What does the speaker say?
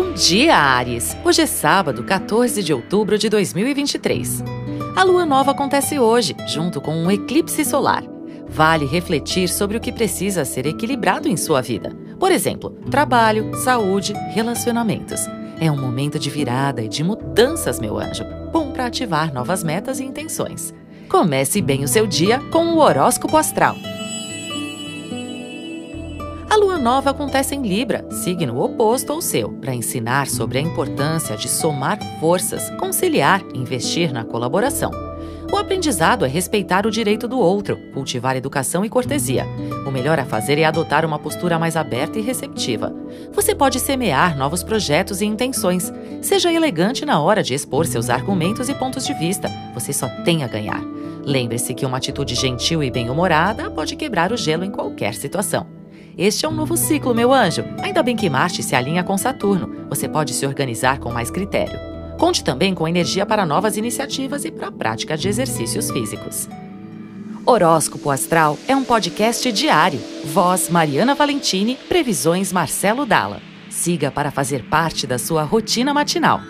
Bom dia, Ares! Hoje é sábado, 14 de outubro de 2023. A lua nova acontece hoje, junto com um eclipse solar. Vale refletir sobre o que precisa ser equilibrado em sua vida. Por exemplo, trabalho, saúde, relacionamentos. É um momento de virada e de mudanças, meu anjo. Bom para ativar novas metas e intenções. Comece bem o seu dia com o horóscopo astral. A lua nova acontece em Libra, signo oposto ao seu, para ensinar sobre a importância de somar forças, conciliar, investir na colaboração. O aprendizado é respeitar o direito do outro, cultivar educação e cortesia. O melhor a fazer é adotar uma postura mais aberta e receptiva. Você pode semear novos projetos e intenções. Seja elegante na hora de expor seus argumentos e pontos de vista. Você só tem a ganhar. Lembre-se que uma atitude gentil e bem-humorada pode quebrar o gelo em qualquer situação. Este é um novo ciclo, meu anjo. Ainda bem que Marte se alinha com Saturno. Você pode se organizar com mais critério. Conte também com energia para novas iniciativas e para a prática de exercícios físicos. Horóscopo Astral é um podcast diário. Voz Mariana Valentini, previsões Marcelo Dalla. Siga para fazer parte da sua rotina matinal.